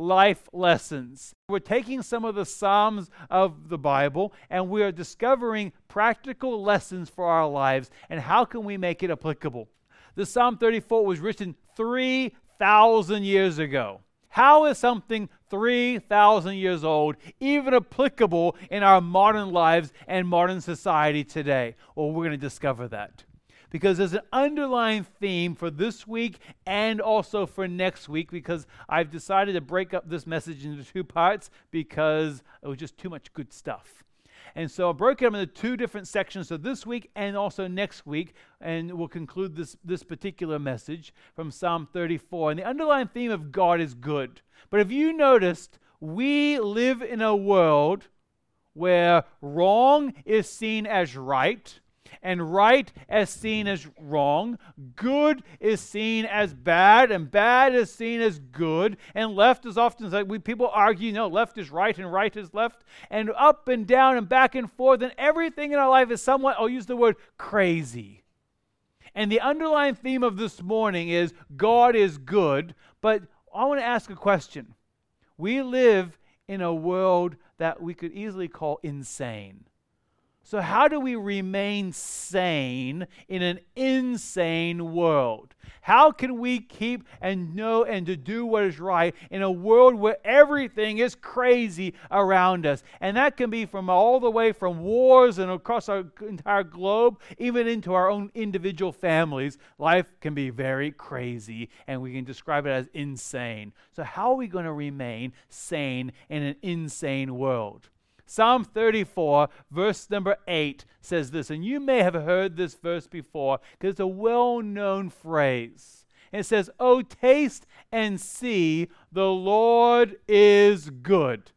life lessons. We're taking some of the Psalms of the Bible and we are discovering practical lessons for our lives and how can we make it applicable. The Psalm 34 was written 3,000 years ago. How is something 3,000 years old even applicable in our modern lives and modern society today? Well, we're going to discover that because there's an underlying theme for this week and also for next week because I've decided to break up this message into two parts because it was just too much good stuff. And so I broke them into two different sections, so this week and also next week, and we'll conclude this, this particular message from Psalm 34. And the underlying theme of God is good. But if you noticed, we live in a world where wrong is seen as right and right as seen as wrong, good is seen as bad, and bad is seen as good, and left is often like we people argue, no, left is right and right is left, and up and down and back and forth, and everything in our life is somewhat, I'll use the word crazy. And the underlying theme of this morning is God is good, but I want to ask a question. We live in a world that we could easily call insane. So, how do we remain sane in an insane world? How can we keep and know and to do what is right in a world where everything is crazy around us? And that can be from all the way from wars and across our entire globe, even into our own individual families. Life can be very crazy, and we can describe it as insane. So, how are we going to remain sane in an insane world? Psalm 34, verse number 8 says this, and you may have heard this verse before because it's a well known phrase. It says, Oh, taste and see the Lord is good.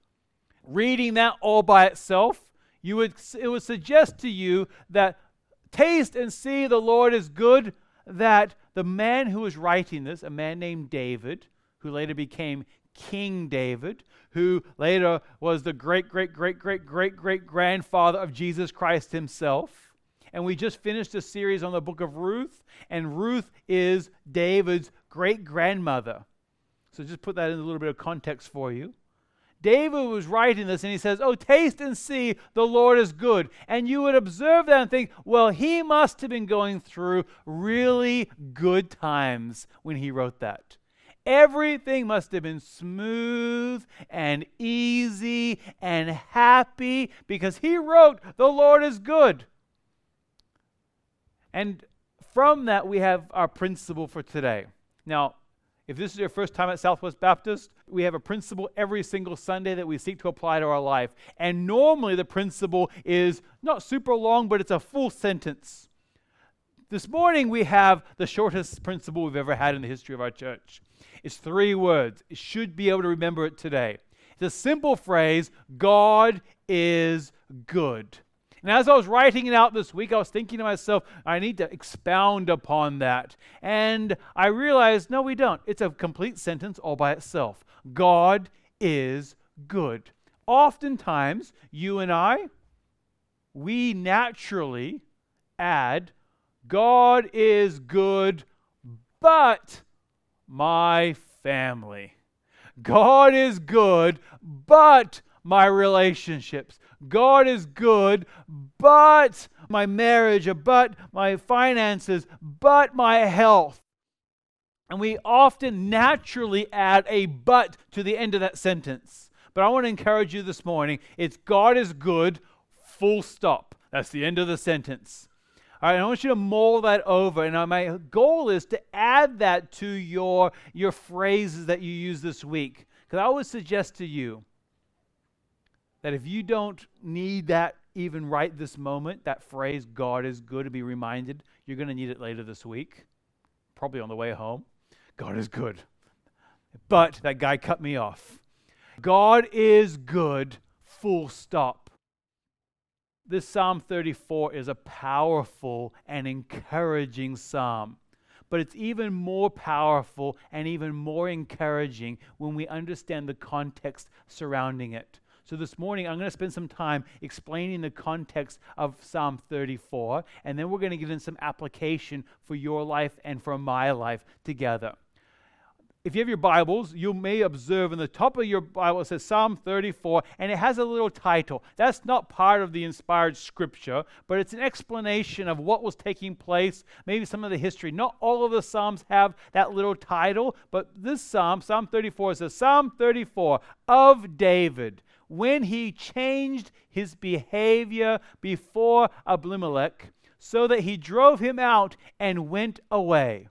Reading that all by itself, you would, it would suggest to you that taste and see the Lord is good, that the man who was writing this, a man named David, who later became King David, who later was the great, great, great, great, great, great grandfather of Jesus Christ himself. And we just finished a series on the book of Ruth, and Ruth is David's great grandmother. So just put that in a little bit of context for you. David was writing this and he says, Oh, taste and see the Lord is good. And you would observe that and think, well, he must have been going through really good times when he wrote that. Everything must have been smooth and easy and happy because he wrote, The Lord is good. And from that, we have our principle for today. Now, if this is your first time at Southwest Baptist, we have a principle every single Sunday that we seek to apply to our life. And normally the principle is not super long, but it's a full sentence. This morning we have the shortest principle we've ever had in the history of our church. It's three words. You should be able to remember it today. It's a simple phrase God is good. And as I was writing it out this week, I was thinking to myself, I need to expound upon that. And I realized, no, we don't. It's a complete sentence all by itself. God is good. Oftentimes, you and I, we naturally add, God is good, but my family. God is good, but my relationships. God is good, but my marriage, but my finances, but my health. And we often naturally add a but to the end of that sentence. But I want to encourage you this morning it's God is good, full stop. That's the end of the sentence. All right, I want you to mull that over. And uh, my goal is to add that to your, your phrases that you use this week. Because I always suggest to you that if you don't need that even right this moment, that phrase, God is good, to be reminded, you're going to need it later this week, probably on the way home. God is good. But that guy cut me off. God is good, full stop. This Psalm 34 is a powerful and encouraging psalm. But it's even more powerful and even more encouraging when we understand the context surrounding it. So, this morning, I'm going to spend some time explaining the context of Psalm 34, and then we're going to get in some application for your life and for my life together. If you have your Bibles, you may observe in the top of your Bible it says Psalm 34, and it has a little title. That's not part of the inspired scripture, but it's an explanation of what was taking place, maybe some of the history. Not all of the Psalms have that little title, but this Psalm, Psalm 34, says Psalm 34 of David, when he changed his behavior before Abimelech, so that he drove him out and went away.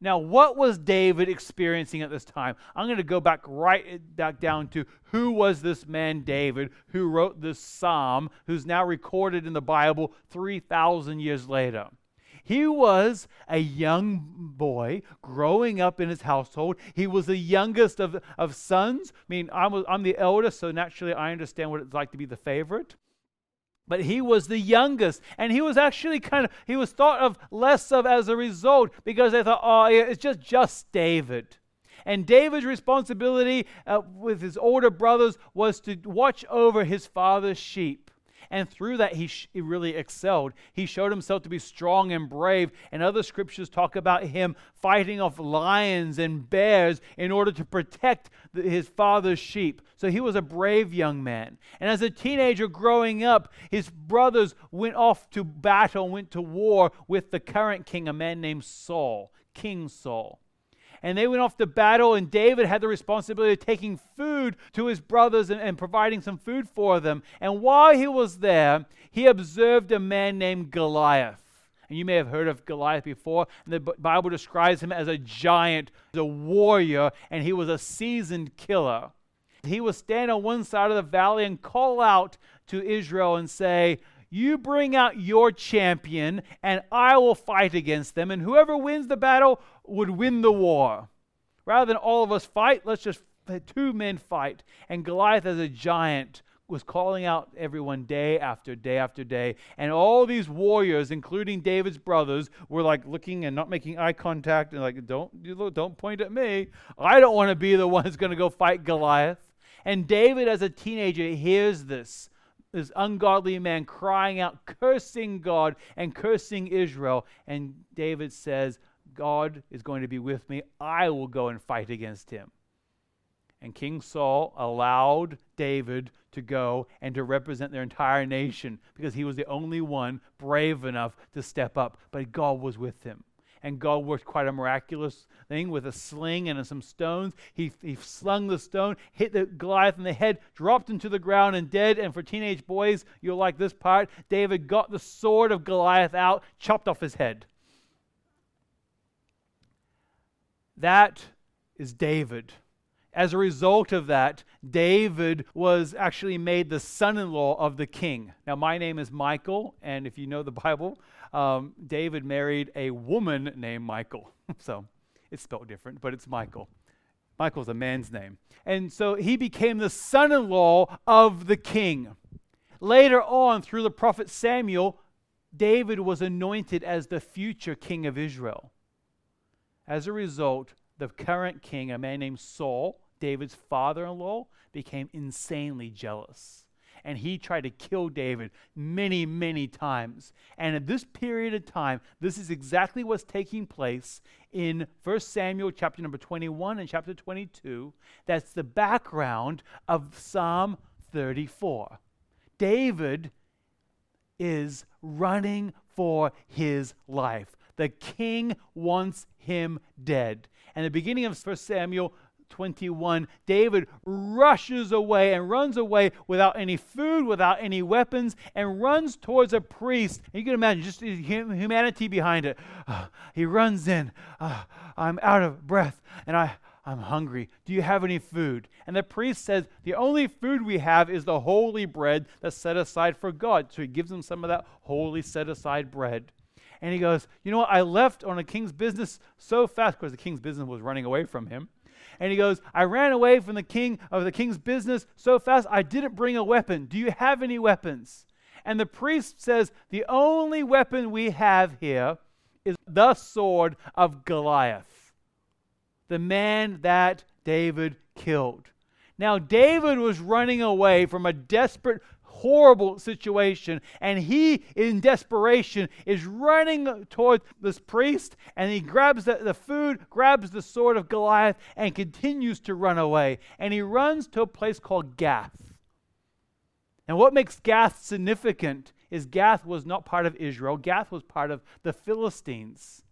Now, what was David experiencing at this time? I'm going to go back right eh, back down to who was this man David who wrote this psalm, who's now recorded in the Bible 3,000 years later. He was a young boy growing up in his household. He was the youngest of, of sons. I mean, I'm, I'm the eldest, so naturally I understand what it's like to be the favorite but he was the youngest and he was actually kind of he was thought of less of as a result because they thought oh it's just just david. And david's responsibility uh, with his older brothers was to watch over his father's sheep and through that, he, sh- he really excelled. He showed himself to be strong and brave. And other scriptures talk about him fighting off lions and bears in order to protect the, his father's sheep. So he was a brave young man. And as a teenager growing up, his brothers went off to battle, went to war with the current king, a man named Saul, King Saul and they went off to battle, and David had the responsibility of taking food to his brothers and, and providing some food for them. And while he was there, he observed a man named Goliath. And you may have heard of Goliath before. And the Bible describes him as a giant, a warrior, and he was a seasoned killer. He would stand on one side of the valley and call out to Israel and say, You bring out your champion, and I will fight against them. And whoever wins the battle would win the war. Rather than all of us fight, let's just two men fight. And Goliath, as a giant, was calling out everyone day after day after day. And all these warriors, including David's brothers, were like looking and not making eye contact and like, don't, don't point at me. I don't want to be the one who's going to go fight Goliath. And David, as a teenager, hears this. This ungodly man crying out, cursing God and cursing Israel. And David says, God is going to be with me. I will go and fight against him. And King Saul allowed David to go and to represent their entire nation because he was the only one brave enough to step up. But God was with him. And God worked quite a miraculous thing with a sling and some stones. He, he slung the stone, hit the Goliath in the head, dropped him to the ground and dead. And for teenage boys, you'll like this part David got the sword of Goliath out, chopped off his head. That is David. As a result of that, David was actually made the son in law of the king. Now, my name is Michael, and if you know the Bible, um, David married a woman named Michael. so it's spelled different, but it's Michael. Michael's a man's name. And so he became the son in law of the king. Later on, through the prophet Samuel, David was anointed as the future king of Israel. As a result, the current king, a man named Saul, David's father in law, became insanely jealous. And he tried to kill David many, many times. And at this period of time, this is exactly what's taking place in 1 Samuel chapter number 21 and chapter 22. That's the background of Psalm 34. David is running for his life. The king wants him dead. And the beginning of 1 Samuel 21, David rushes away and runs away without any food, without any weapons, and runs towards a priest. And you can imagine just humanity behind it. Uh, he runs in. Uh, I'm out of breath and I, I'm hungry. Do you have any food? And the priest says, The only food we have is the holy bread that's set aside for God. So he gives him some of that holy set aside bread. And he goes, You know what? I left on a king's business so fast because the king's business was running away from him. And he goes, I ran away from the king of the king's business so fast I didn't bring a weapon. Do you have any weapons? And the priest says, The only weapon we have here is the sword of Goliath, the man that David killed. Now, David was running away from a desperate horrible situation. And he, in desperation, is running toward this priest and he grabs the, the food, grabs the sword of Goliath, and continues to run away. And he runs to a place called Gath. And what makes Gath significant is Gath was not part of Israel, Gath was part of the Philistines.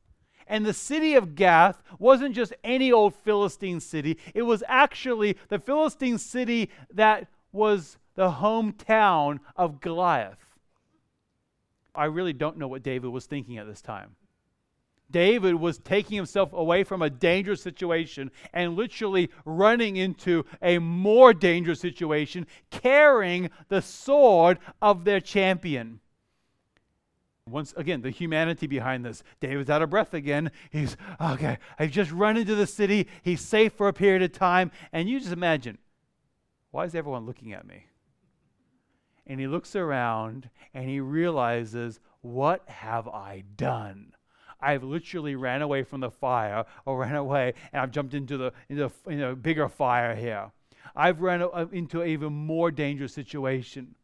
And the city of Gath wasn't just any old Philistine city, it was actually the Philistine city that was the hometown of Goliath. I really don't know what David was thinking at this time. David was taking himself away from a dangerous situation and literally running into a more dangerous situation, carrying the sword of their champion. Once again, the humanity behind this. David's out of breath again. He's, okay, I've just run into the city. He's safe for a period of time. And you just imagine, why is everyone looking at me? And he looks around and he realizes, what have I done? I've literally ran away from the fire or ran away and I've jumped into the into, a bigger fire here. I've run into an even more dangerous situation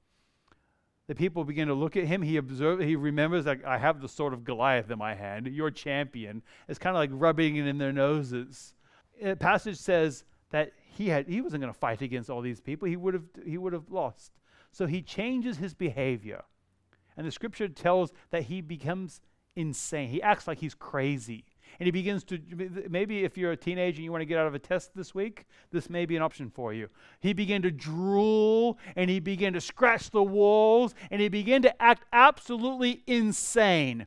the people begin to look at him. He observes, he remembers I have the sword of Goliath in my hand. Your champion. It's kind of like rubbing it in their noses. The passage says that he had he wasn't going to fight against all these people. He would have he would have lost. So he changes his behavior. And the scripture tells that he becomes insane. He acts like he's crazy and he begins to maybe if you're a teenager and you want to get out of a test this week this may be an option for you he began to drool and he began to scratch the walls and he began to act absolutely insane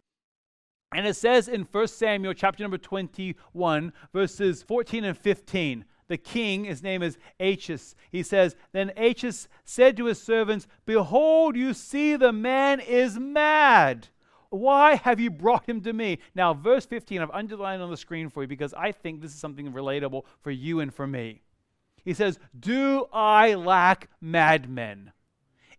and it says in 1 samuel chapter number 21 verses 14 and 15 the king, his name is Achish. He says, Then Achish said to his servants, Behold, you see the man is mad. Why have you brought him to me? Now, verse 15, I've underlined on the screen for you because I think this is something relatable for you and for me. He says, Do I lack madmen?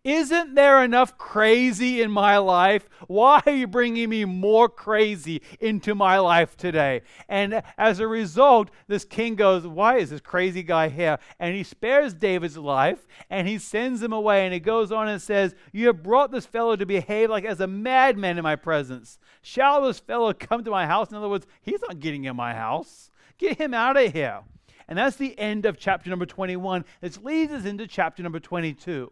Isn't there enough crazy in my life? Why are you bringing me more crazy into my life today? And as a result, this king goes, Why is this crazy guy here? And he spares David's life and he sends him away. And he goes on and says, You have brought this fellow to behave like as a madman in my presence. Shall this fellow come to my house? In other words, he's not getting in my house. Get him out of here. And that's the end of chapter number 21. This leads us into chapter number 22.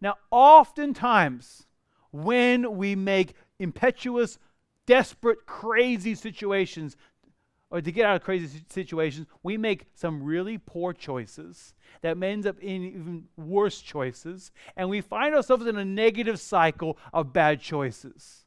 Now, oftentimes, when we make impetuous, desperate, crazy situations, or to get out of crazy situations, we make some really poor choices that ends up in even worse choices, and we find ourselves in a negative cycle of bad choices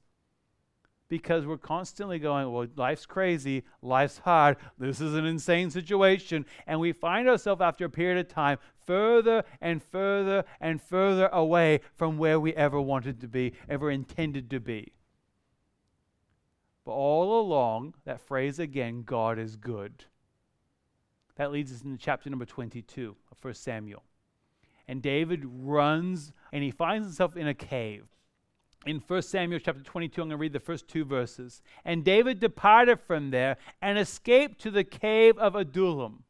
because we're constantly going, well, life's crazy, life's hard, this is an insane situation. And we find ourselves after a period of time further and further and further away from where we ever wanted to be, ever intended to be. But all along, that phrase again, God is good. That leads us into chapter number 22 of 1 Samuel. And David runs and he finds himself in a cave in 1 Samuel chapter 22, I'm going to read the first two verses. And David departed from there and escaped to the cave of Adullam.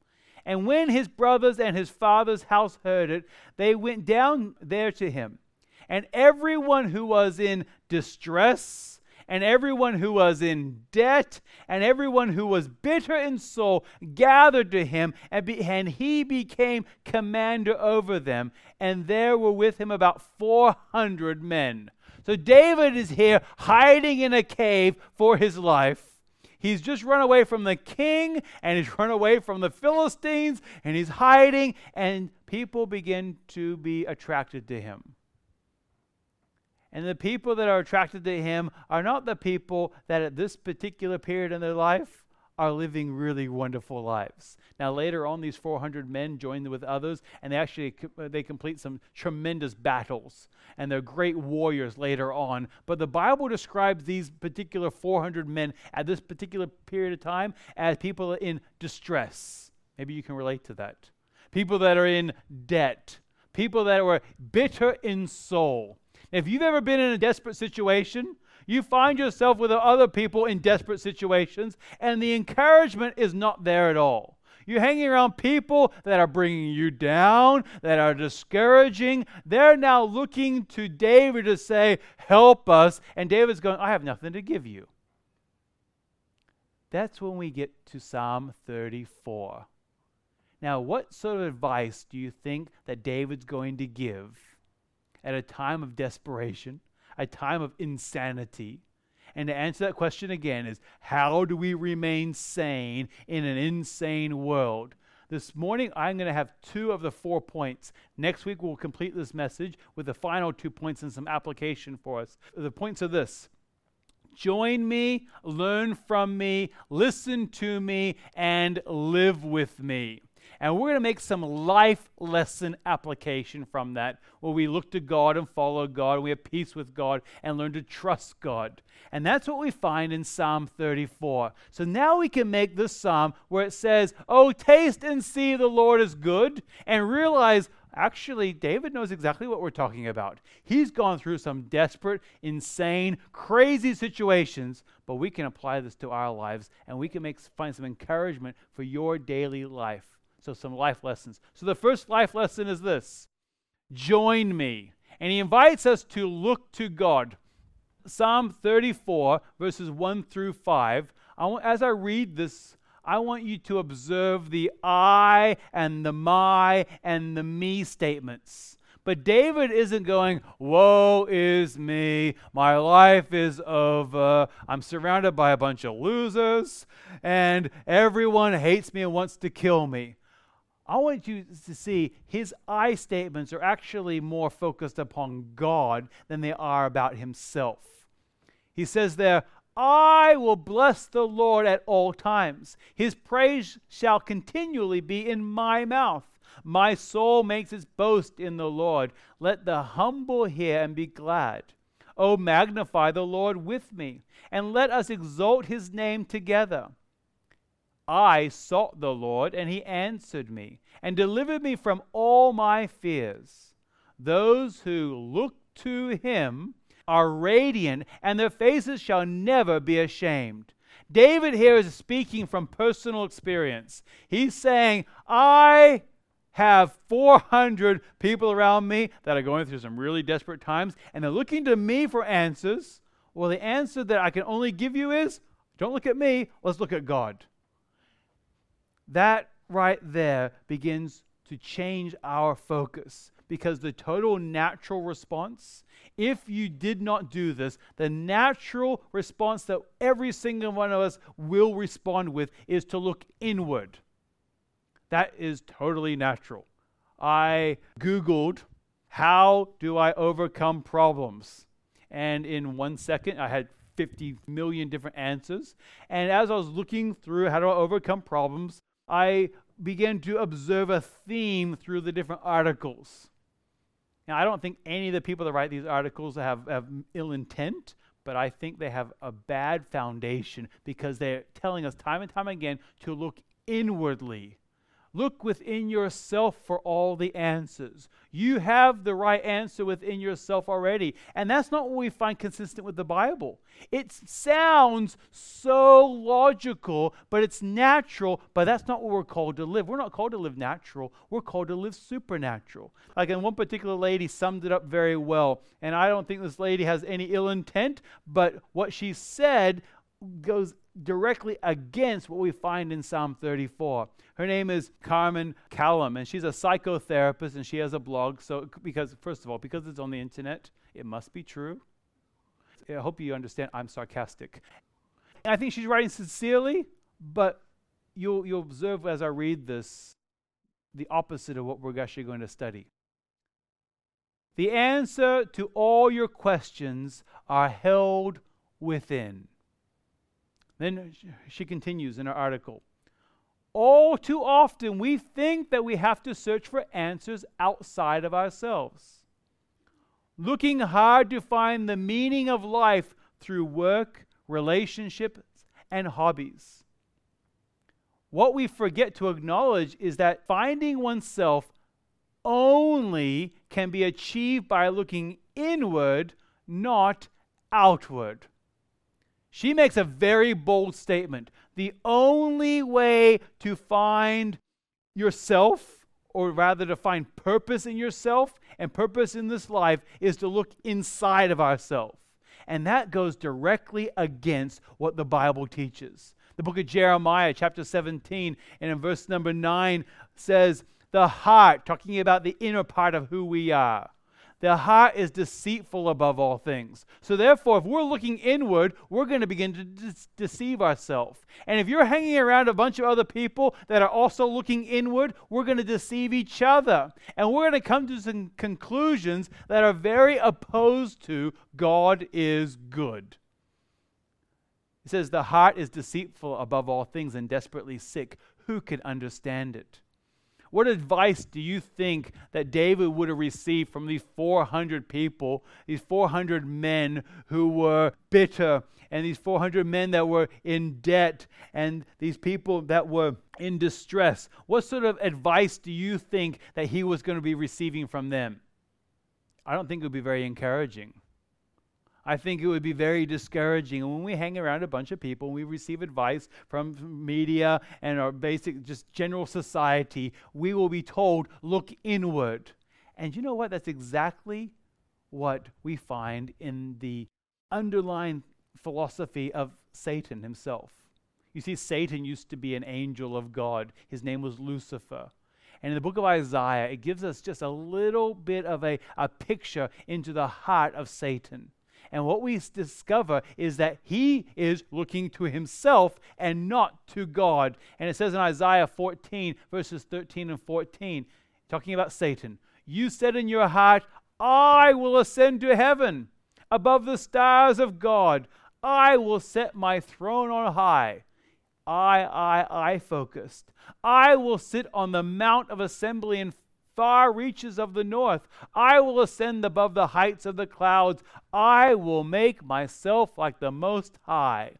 And when his brothers and his father's house heard it, they went down there to him. And everyone who was in distress, and everyone who was in debt, and everyone who was bitter in soul gathered to him, and, be, and he became commander over them. And there were with him about 400 men. So David is here hiding in a cave for his life. He's just run away from the king and he's run away from the Philistines and he's hiding, and people begin to be attracted to him. And the people that are attracted to him are not the people that at this particular period in their life are living really wonderful lives. Now later on these 400 men join with others and they actually uh, they complete some tremendous battles and they're great warriors later on. But the Bible describes these particular 400 men at this particular period of time as people in distress. Maybe you can relate to that. People that are in debt, people that were bitter in soul. If you've ever been in a desperate situation, you find yourself with other people in desperate situations, and the encouragement is not there at all. You're hanging around people that are bringing you down, that are discouraging. They're now looking to David to say, Help us. And David's going, I have nothing to give you. That's when we get to Psalm 34. Now, what sort of advice do you think that David's going to give at a time of desperation, a time of insanity? And to answer that question again is how do we remain sane in an insane world? This morning, I'm going to have two of the four points. Next week, we'll complete this message with the final two points and some application for us. The points are this Join me, learn from me, listen to me, and live with me. And we're going to make some life lesson application from that, where we look to God and follow God, and we have peace with God and learn to trust God. And that's what we find in Psalm 34. So now we can make this psalm where it says, Oh, taste and see the Lord is good, and realize Actually, David knows exactly what we're talking about. He's gone through some desperate, insane, crazy situations, but we can apply this to our lives and we can make, find some encouragement for your daily life. So, some life lessons. So, the first life lesson is this join me. And he invites us to look to God. Psalm 34, verses 1 through 5. I want, as I read this, I want you to observe the I and the my and the me statements. But David isn't going, Woe is me. My life is over. I'm surrounded by a bunch of losers, and everyone hates me and wants to kill me. I want you to see his I statements are actually more focused upon God than they are about himself. He says there, I will bless the Lord at all times. His praise shall continually be in my mouth. My soul makes its boast in the Lord. Let the humble hear and be glad. O magnify the Lord with me, and let us exalt his name together. I sought the Lord, and he answered me, and delivered me from all my fears. Those who look to him are radiant, and their faces shall never be ashamed. David here is speaking from personal experience. He's saying, I have 400 people around me that are going through some really desperate times, and they're looking to me for answers. Well, the answer that I can only give you is don't look at me, let's look at God. That right there begins to change our focus because the total natural response, if you did not do this, the natural response that every single one of us will respond with is to look inward. That is totally natural. I Googled, how do I overcome problems? And in one second, I had 50 million different answers. And as I was looking through how do I overcome problems, I began to observe a theme through the different articles. Now, I don't think any of the people that write these articles have, have ill intent, but I think they have a bad foundation because they're telling us time and time again to look inwardly Look within yourself for all the answers. You have the right answer within yourself already. And that's not what we find consistent with the Bible. It sounds so logical, but it's natural, but that's not what we're called to live. We're not called to live natural, we're called to live supernatural. Like, and one particular lady summed it up very well. And I don't think this lady has any ill intent, but what she said goes directly against what we find in Psalm 34. Her name is Carmen Callum, and she's a psychotherapist, and she has a blog. So, because first of all, because it's on the internet, it must be true. I hope you understand. I'm sarcastic. And I think she's writing sincerely, but you'll you'll observe as I read this the opposite of what we're actually going to study. The answer to all your questions are held within. Then she continues in her article. All too often, we think that we have to search for answers outside of ourselves. Looking hard to find the meaning of life through work, relationships, and hobbies. What we forget to acknowledge is that finding oneself only can be achieved by looking inward, not outward. She makes a very bold statement. the only way to find yourself, or rather to find purpose in yourself and purpose in this life, is to look inside of ourselves. And that goes directly against what the Bible teaches. The book of Jeremiah, chapter 17, and in verse number 9 says, The heart, talking about the inner part of who we are the heart is deceitful above all things. So, therefore, if we're looking inward, we're going to begin to de- deceive ourselves. And if you're hanging around a bunch of other people that are also looking inward, we're going to deceive each other. And we're going to come to some conclusions that are very opposed to God is good. It says, The heart is deceitful above all things and desperately sick. Who can understand it? What advice do you think that David would have received from these 400 people, these 400 men who were bitter, and these 400 men that were in debt, and these people that were in distress? What sort of advice do you think that he was going to be receiving from them? I don't think it would be very encouraging. I think it would be very discouraging. And when we hang around a bunch of people, and we receive advice from media and our basic, just general society, we will be told, look inward. And you know what? That's exactly what we find in the underlying philosophy of Satan himself. You see, Satan used to be an angel of God, his name was Lucifer. And in the book of Isaiah, it gives us just a little bit of a, a picture into the heart of Satan. And what we discover is that he is looking to himself and not to God. And it says in Isaiah 14, verses 13 and 14, talking about Satan, You said in your heart, I will ascend to heaven above the stars of God. I will set my throne on high. I, I, I focused. I will sit on the mount of assembly and far reaches of the north. I will ascend above the heights of the clouds. I will make myself like the Most High.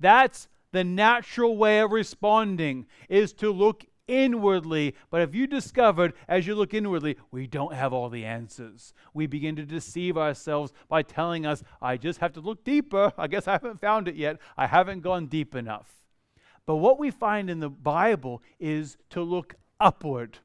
That's the natural way of responding, is to look inwardly. But if you discovered as you look inwardly, we don't have all the answers, we begin to deceive ourselves by telling us, I just have to look deeper. I guess I haven't found it yet. I haven't gone deep enough. But what we find in the Bible is to look upward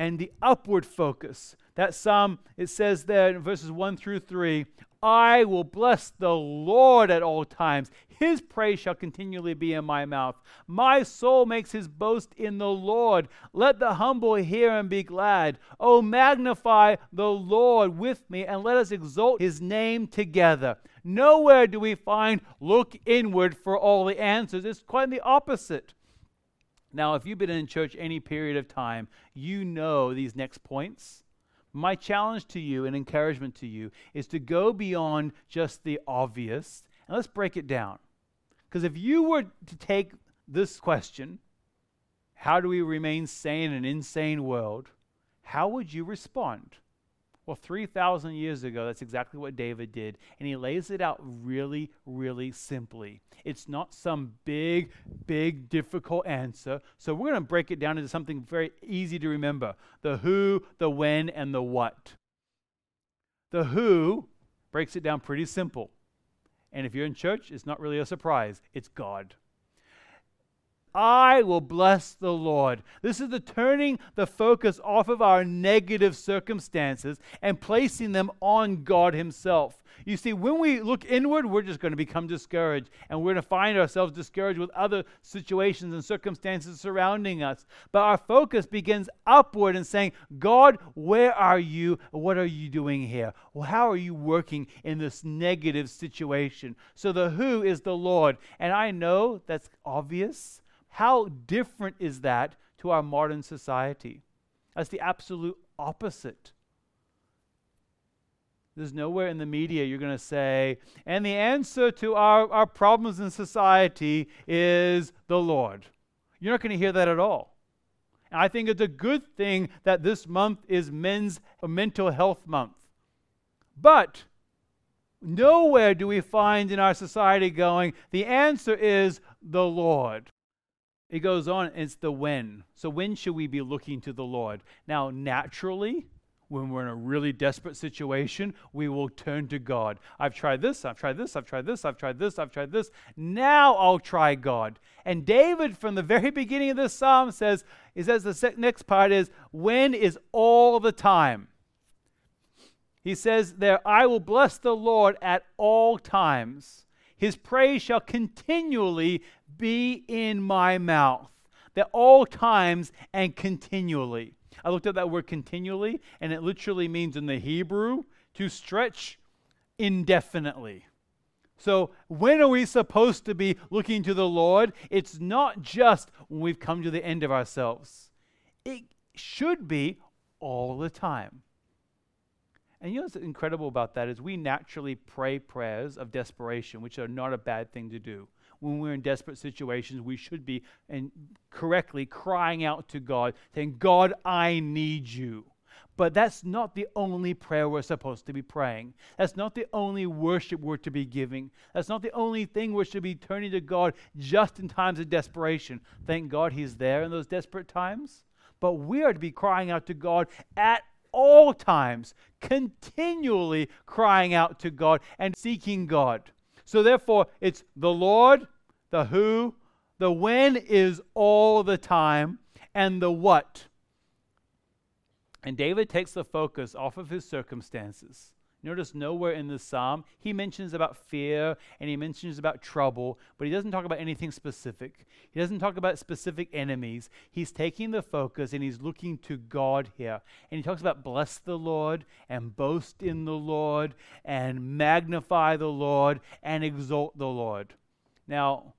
and the upward focus. That psalm, it says there in verses 1 through 3 I will bless the Lord at all times. His praise shall continually be in my mouth. My soul makes his boast in the Lord. Let the humble hear and be glad. Oh, magnify the Lord with me, and let us exalt his name together. Nowhere do we find look inward for all the answers. It's quite the opposite. Now, if you've been in church any period of time, you know these next points. My challenge to you and encouragement to you is to go beyond just the obvious and let's break it down. Because if you were to take this question, how do we remain sane in an insane world? How would you respond? Well, 3,000 years ago, that's exactly what David did. And he lays it out really, really simply. It's not some big, big, difficult answer. So we're going to break it down into something very easy to remember the who, the when, and the what. The who breaks it down pretty simple. And if you're in church, it's not really a surprise. It's God. I will bless the Lord. This is the turning the focus off of our negative circumstances and placing them on God Himself. You see, when we look inward, we're just going to become discouraged and we're going to find ourselves discouraged with other situations and circumstances surrounding us. But our focus begins upward and saying, God, where are you? What are you doing here? Well, how are you working in this negative situation? So the who is the Lord. And I know that's obvious. How different is that to our modern society? That's the absolute opposite. There's nowhere in the media you're going to say, and the answer to our, our problems in society is the Lord. You're not going to hear that at all. And I think it's a good thing that this month is Men's Mental Health Month. But nowhere do we find in our society going, the answer is the Lord. It goes on, it's the when. So, when should we be looking to the Lord? Now, naturally, when we're in a really desperate situation, we will turn to God. I've tried this, I've tried this, I've tried this, I've tried this, I've tried this. Now I'll try God. And David, from the very beginning of this psalm, says, he says the next part is, when is all the time? He says there, I will bless the Lord at all times. His praise shall continually be in my mouth. At all times and continually. I looked at that word continually, and it literally means in the Hebrew to stretch indefinitely. So, when are we supposed to be looking to the Lord? It's not just when we've come to the end of ourselves, it should be all the time. And you know what's incredible about that is we naturally pray prayers of desperation, which are not a bad thing to do. When we're in desperate situations, we should be and correctly crying out to God, saying, God, I need you. But that's not the only prayer we're supposed to be praying. That's not the only worship we're to be giving. That's not the only thing we should be turning to God just in times of desperation. Thank God He's there in those desperate times. But we are to be crying out to God at all times, continually crying out to God and seeking God. So, therefore, it's the Lord, the who, the when is all the time, and the what. And David takes the focus off of his circumstances Notice nowhere in the psalm he mentions about fear and he mentions about trouble, but he doesn't talk about anything specific. He doesn't talk about specific enemies. He's taking the focus and he's looking to God here. And he talks about bless the Lord and boast in the Lord and magnify the Lord and exalt the Lord. Now,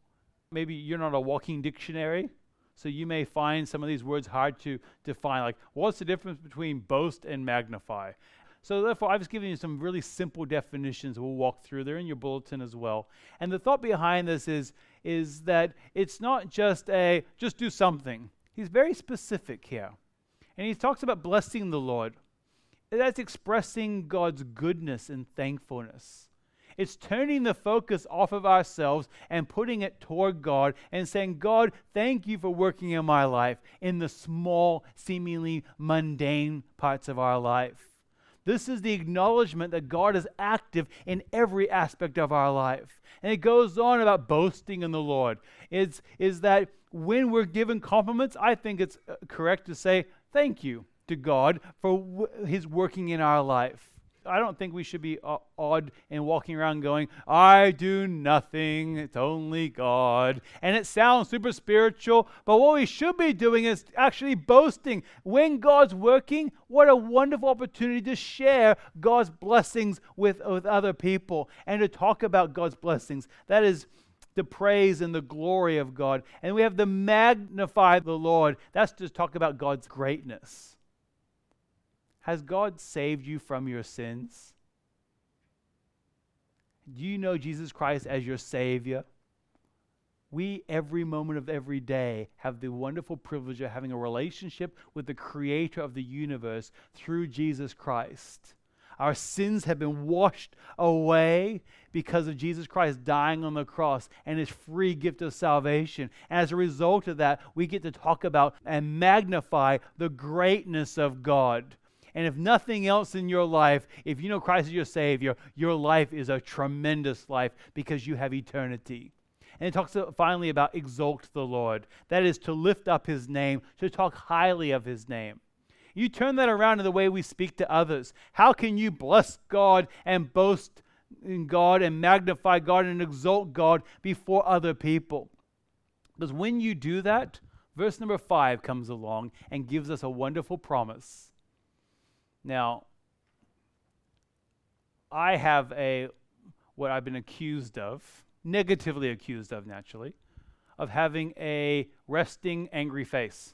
maybe you're not a walking dictionary, so you may find some of these words hard to define. Like, what's the difference between boast and magnify? So, therefore, I've just given you some really simple definitions we'll walk through. They're in your bulletin as well. And the thought behind this is, is that it's not just a just do something. He's very specific here. And he talks about blessing the Lord. That's expressing God's goodness and thankfulness. It's turning the focus off of ourselves and putting it toward God and saying, God, thank you for working in my life in the small, seemingly mundane parts of our life. This is the acknowledgement that God is active in every aspect of our life. And it goes on about boasting in the Lord. It's, is that when we're given compliments, I think it's uh, correct to say thank you to God for w- His working in our life. I don't think we should be uh, odd and walking around going, I do nothing, it's only God. And it sounds super spiritual, but what we should be doing is actually boasting. When God's working, what a wonderful opportunity to share God's blessings with, with other people and to talk about God's blessings. That is the praise and the glory of God. And we have to magnify the Lord. That's to talk about God's greatness. Has God saved you from your sins? Do you know Jesus Christ as your Savior? We, every moment of every day, have the wonderful privilege of having a relationship with the Creator of the universe through Jesus Christ. Our sins have been washed away because of Jesus Christ dying on the cross and his free gift of salvation. As a result of that, we get to talk about and magnify the greatness of God. And if nothing else in your life, if you know Christ is your Savior, your life is a tremendous life because you have eternity. And it talks uh, finally about exalt the Lord. That is to lift up his name, to talk highly of his name. You turn that around in the way we speak to others. How can you bless God and boast in God and magnify God and exalt God before other people? Because when you do that, verse number five comes along and gives us a wonderful promise. Now, I have a what I've been accused of, negatively accused of naturally, of having a resting angry face.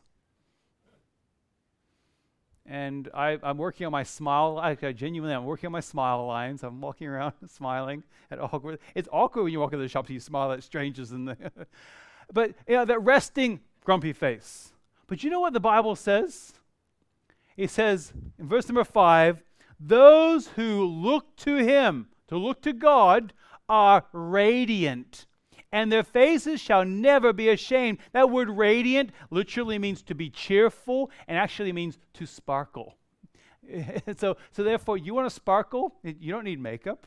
And I, am working on my smile. I, I genuinely, I'm working on my smile lines. I'm walking around smiling at awkward. It's awkward when you walk into the shop and you smile at strangers but you know that resting grumpy face. But you know what the Bible says? It says in verse number five, those who look to him, to look to God, are radiant, and their faces shall never be ashamed. That word radiant literally means to be cheerful and actually means to sparkle. so, so therefore, you want to sparkle? You don't need makeup.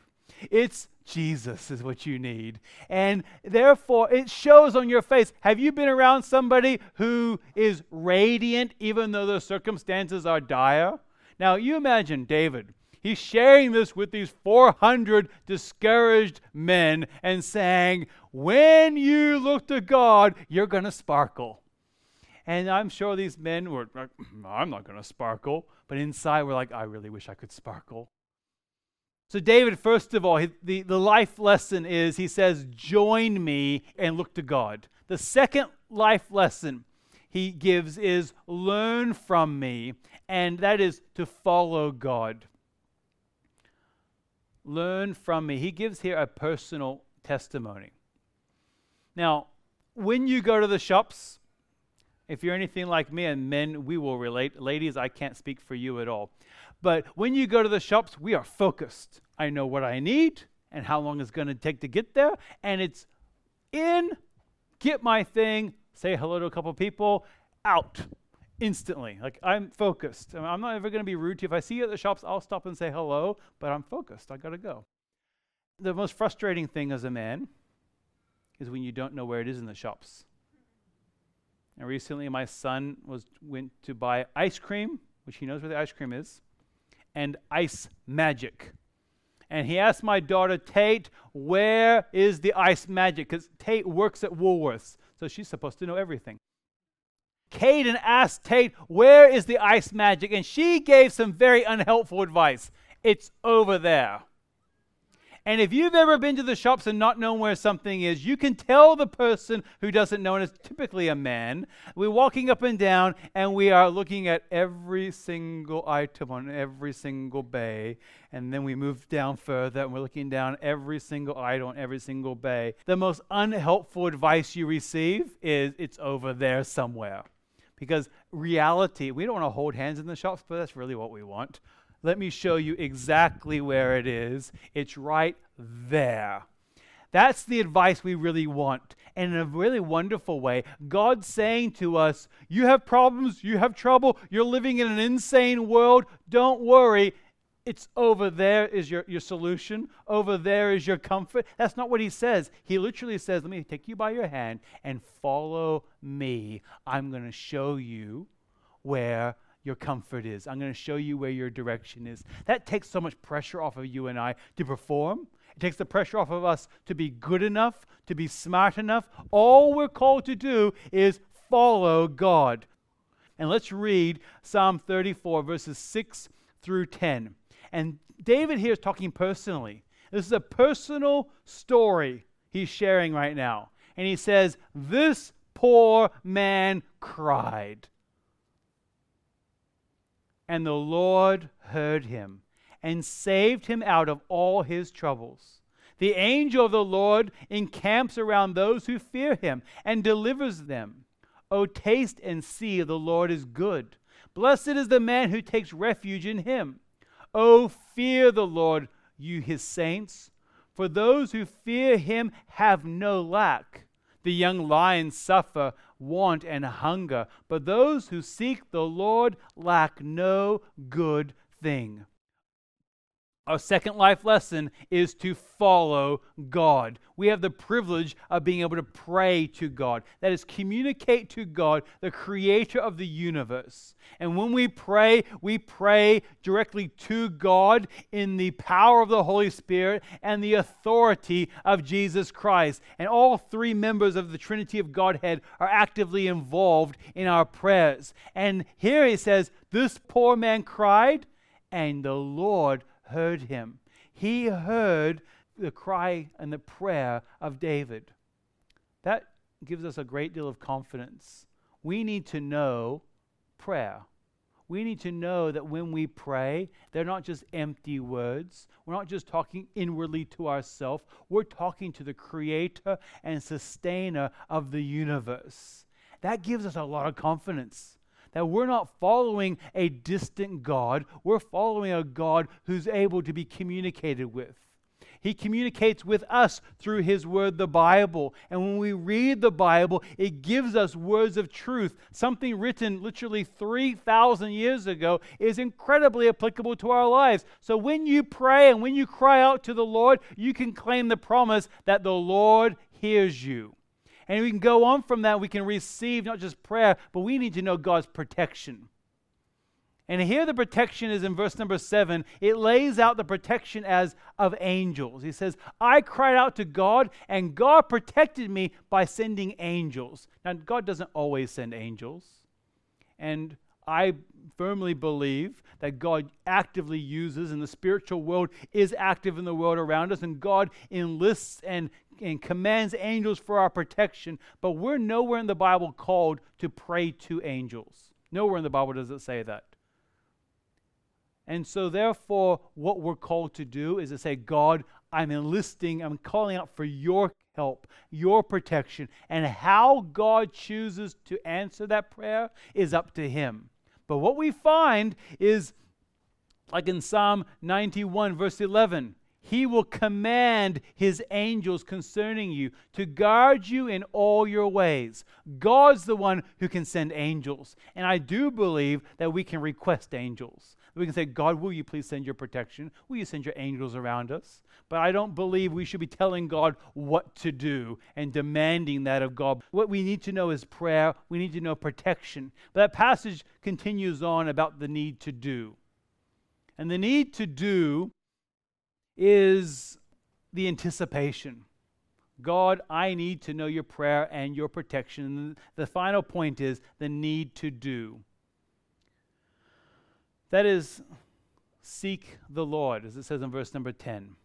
It's Jesus is what you need. And therefore, it shows on your face. Have you been around somebody who is radiant even though the circumstances are dire? Now, you imagine David. He's sharing this with these 400 discouraged men and saying, When you look to God, you're going to sparkle. And I'm sure these men were like, I'm not going to sparkle. But inside, we're like, I really wish I could sparkle. So, David, first of all, he, the, the life lesson is he says, Join me and look to God. The second life lesson he gives is learn from me, and that is to follow God. Learn from me. He gives here a personal testimony. Now, when you go to the shops, if you're anything like me, and men, we will relate. Ladies, I can't speak for you at all. But when you go to the shops, we are focused. I know what I need and how long it's going to take to get there. And it's in, get my thing, say hello to a couple people, out instantly. Like I'm focused. I'm not ever going to be rude to you. If I see you at the shops, I'll stop and say hello, but I'm focused. I got to go. The most frustrating thing as a man is when you don't know where it is in the shops. And recently, my son was went to buy ice cream, which he knows where the ice cream is, and ice magic. And he asked my daughter Tate, "Where is the ice magic?" Because Tate works at Woolworths, so she's supposed to know everything. Caden asked Tate, "Where is the ice magic?" And she gave some very unhelpful advice. It's over there. And if you've ever been to the shops and not known where something is, you can tell the person who doesn't know, and it's typically a man. We're walking up and down and we are looking at every single item on every single bay. And then we move down further and we're looking down every single item on every single bay. The most unhelpful advice you receive is it's over there somewhere. Because reality, we don't want to hold hands in the shops, but that's really what we want. Let me show you exactly where it is. It's right there. That's the advice we really want. And in a really wonderful way, God's saying to us, You have problems, you have trouble, you're living in an insane world. Don't worry. It's over there is your, your solution. Over there is your comfort. That's not what he says. He literally says, Let me take you by your hand and follow me. I'm going to show you where your comfort is. I'm going to show you where your direction is. That takes so much pressure off of you and I to perform. It takes the pressure off of us to be good enough, to be smart enough. All we're called to do is follow God. And let's read Psalm 34, verses 6 through 10. And David here is talking personally. This is a personal story he's sharing right now. And he says, This poor man cried. And the Lord heard him and saved him out of all his troubles. The angel of the Lord encamps around those who fear him and delivers them. O taste and see the Lord is good. Blessed is the man who takes refuge in him. O fear the Lord, you his saints, for those who fear him have no lack. The young lions suffer want and hunger, but those who seek the Lord lack no good thing. Our second life lesson is to follow God. We have the privilege of being able to pray to God. That is, communicate to God, the creator of the universe. And when we pray, we pray directly to God in the power of the Holy Spirit and the authority of Jesus Christ. And all three members of the Trinity of Godhead are actively involved in our prayers. And here he says, This poor man cried, and the Lord heard him. He heard the cry and the prayer of David. That gives us a great deal of confidence. We need to know prayer. We need to know that when we pray, they're not just empty words. We're not just talking inwardly to ourselves. We're talking to the creator and sustainer of the universe. That gives us a lot of confidence that we're not following a distant God, we're following a God who's able to be communicated with. He communicates with us through His Word, the Bible. And when we read the Bible, it gives us words of truth. Something written literally 3,000 years ago is incredibly applicable to our lives. So when you pray and when you cry out to the Lord, you can claim the promise that the Lord hears you. And we can go on from that. We can receive not just prayer, but we need to know God's protection. And here the protection is in verse number seven. It lays out the protection as of angels. He says, I cried out to God, and God protected me by sending angels. Now, God doesn't always send angels. And I firmly believe that God actively uses, and the spiritual world is active in the world around us, and God enlists and, and commands angels for our protection. But we're nowhere in the Bible called to pray to angels. Nowhere in the Bible does it say that. And so, therefore, what we're called to do is to say, God, I'm enlisting, I'm calling out for your help, your protection. And how God chooses to answer that prayer is up to Him. But what we find is, like in Psalm 91, verse 11, he will command his angels concerning you to guard you in all your ways. God's the one who can send angels. And I do believe that we can request angels. We can say, God, will you please send your protection? Will you send your angels around us? But I don't believe we should be telling God what to do and demanding that of God. What we need to know is prayer. We need to know protection. But that passage continues on about the need to do. And the need to do is the anticipation. God, I need to know your prayer and your protection. The final point is the need to do. That is, seek the Lord, as it says in verse number 10.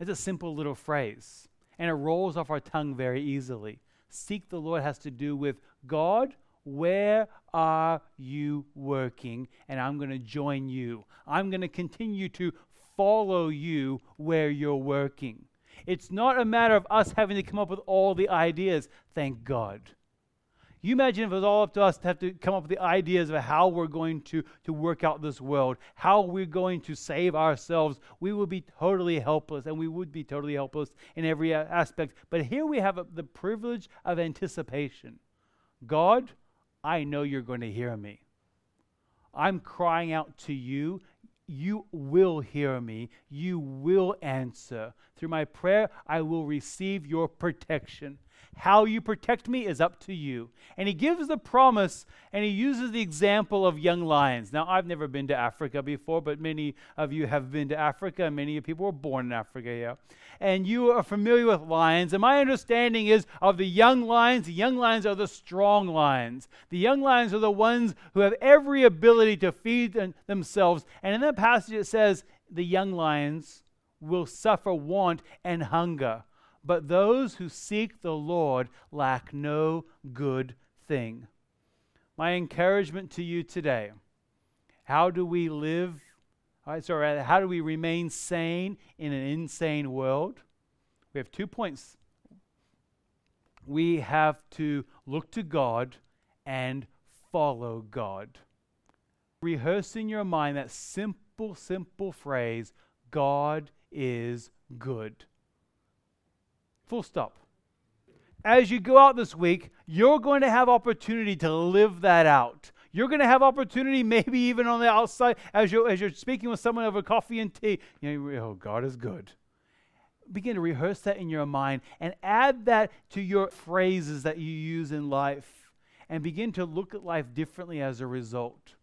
It's a simple little phrase, and it rolls off our tongue very easily. Seek the Lord has to do with God, where are you working? And I'm going to join you. I'm going to continue to follow you where you're working. It's not a matter of us having to come up with all the ideas. Thank God. You imagine if it was all up to us to have to come up with the ideas of how we're going to, to work out this world, how we're going to save ourselves. We would be totally helpless, and we would be totally helpless in every aspect. But here we have the privilege of anticipation. God, I know you're going to hear me. I'm crying out to you. You will hear me. You will answer. Through my prayer, I will receive your protection. How you protect me is up to you. And he gives the promise and he uses the example of young lions. Now, I've never been to Africa before, but many of you have been to Africa, and many people were born in Africa, yeah. And you are familiar with lions. And my understanding is of the young lions, the young lions are the strong lions. The young lions are the ones who have every ability to feed themselves. And in that passage, it says, the young lions will suffer want and hunger but those who seek the Lord lack no good thing. My encouragement to you today how do we live? sorry, uh, how do we remain sane in an insane world? We have two points. We have to look to God and follow God. Rehearse in your mind that simple, simple phrase God is good. Full stop. As you go out this week, you're going to have opportunity to live that out. You're going to have opportunity, maybe even on the outside, as you're, as you're speaking with someone over coffee and tea. You know, oh, God is good. Begin to rehearse that in your mind and add that to your phrases that you use in life and begin to look at life differently as a result.